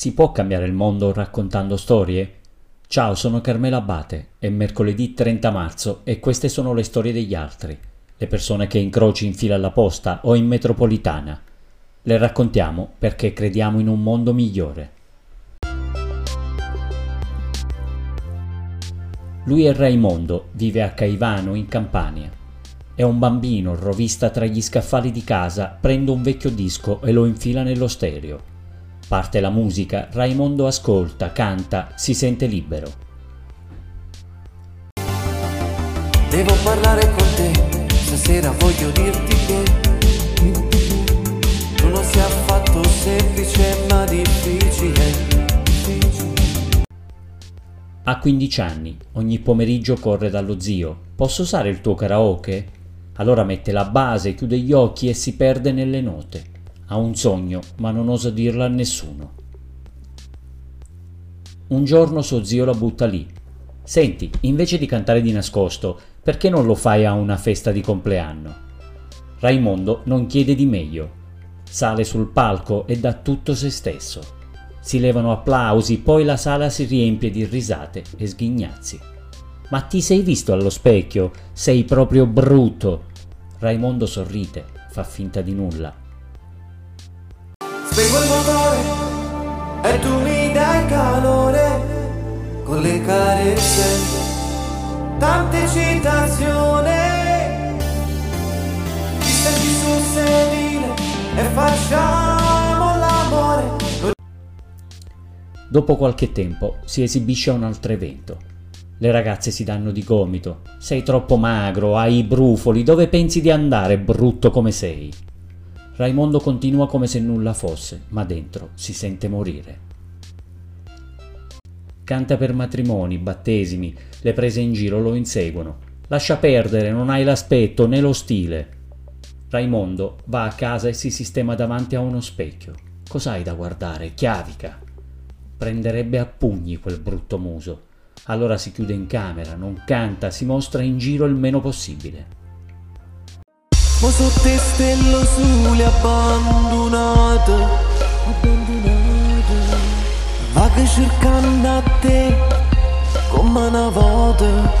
Si può cambiare il mondo raccontando storie? Ciao, sono Carmela Abate, è mercoledì 30 marzo e queste sono le storie degli altri, le persone che incroci in fila alla posta o in metropolitana. Le raccontiamo perché crediamo in un mondo migliore. Lui è Raimondo, vive a Caivano in Campania. È un bambino, rovista tra gli scaffali di casa, prende un vecchio disco e lo infila nello stereo. Parte la musica, Raimondo ascolta, canta, si sente libero. Devo parlare con te, stasera voglio dirti che tu non sei affatto semplice ma difficile. Ha 15 anni, ogni pomeriggio corre dallo zio. Posso usare il tuo karaoke? Allora mette la base, chiude gli occhi e si perde nelle note. Ha un sogno, ma non osa dirlo a nessuno. Un giorno suo zio la butta lì. Senti, invece di cantare di nascosto, perché non lo fai a una festa di compleanno? Raimondo non chiede di meglio. Sale sul palco e dà tutto se stesso. Si levano applausi, poi la sala si riempie di risate e sghignazzi. Ma ti sei visto allo specchio? Sei proprio brutto. Raimondo sorride, fa finta di nulla Spengo il motore e tu mi dai calore con le carezze, tante citazioni. Ti senti sul sedile e facciamo l'amore. Dopo qualche tempo si esibisce un altro evento. Le ragazze si danno di gomito. Sei troppo magro, hai i brufoli, dove pensi di andare, brutto come sei? Raimondo continua come se nulla fosse, ma dentro si sente morire. Canta per matrimoni, battesimi, le prese in giro lo inseguono. Lascia perdere, non hai l'aspetto né lo stile. Raimondo va a casa e si sistema davanti a uno specchio. Cos'hai da guardare? Chiavica. Prenderebbe a pugni quel brutto muso. Allora si chiude in camera, non canta, si mostra in giro il meno possibile. Mo sotto stelle sole abbandonate Abbandonate Vaga cercando a te Come una volta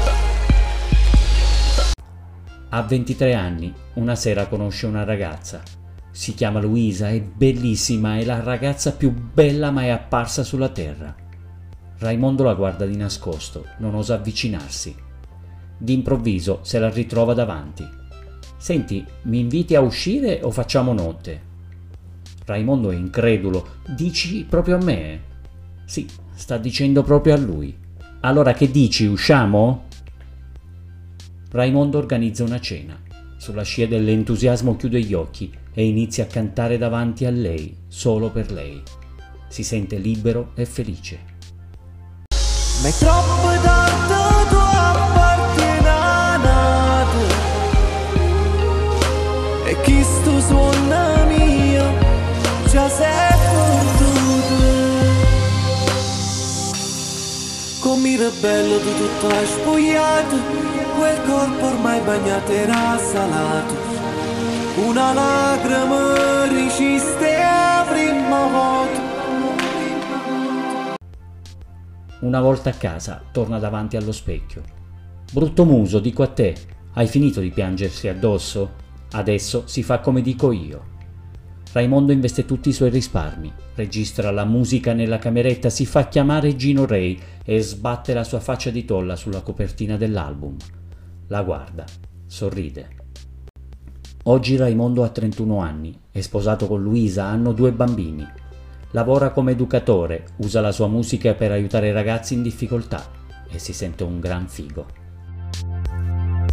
A 23 anni, una sera conosce una ragazza. Si chiama Luisa, è bellissima, è la ragazza più bella mai apparsa sulla terra. Raimondo la guarda di nascosto, non osa avvicinarsi. D'improvviso se la ritrova davanti. Senti, mi inviti a uscire o facciamo notte? Raimondo è incredulo. Dici proprio a me? Sì, sta dicendo proprio a lui. Allora che dici, usciamo? Raimondo organizza una cena. Sulla scia dell'entusiasmo chiude gli occhi e inizia a cantare davanti a lei, solo per lei. Si sente libero e felice. Ma è troppo tanto tu suona mio già sei perduto come bello tu tutto hai spogliato quel corpo ormai bagnato era salato. Una lacrima riciste a prima volta una volta a casa torna davanti allo specchio. Brutto muso dico a te hai finito di piangersi addosso Adesso si fa come dico io. Raimondo investe tutti i suoi risparmi, registra la musica nella cameretta, si fa chiamare Gino Ray e sbatte la sua faccia di tolla sulla copertina dell'album. La guarda, sorride. Oggi Raimondo ha 31 anni, è sposato con Luisa, hanno due bambini. Lavora come educatore, usa la sua musica per aiutare i ragazzi in difficoltà e si sente un gran figo.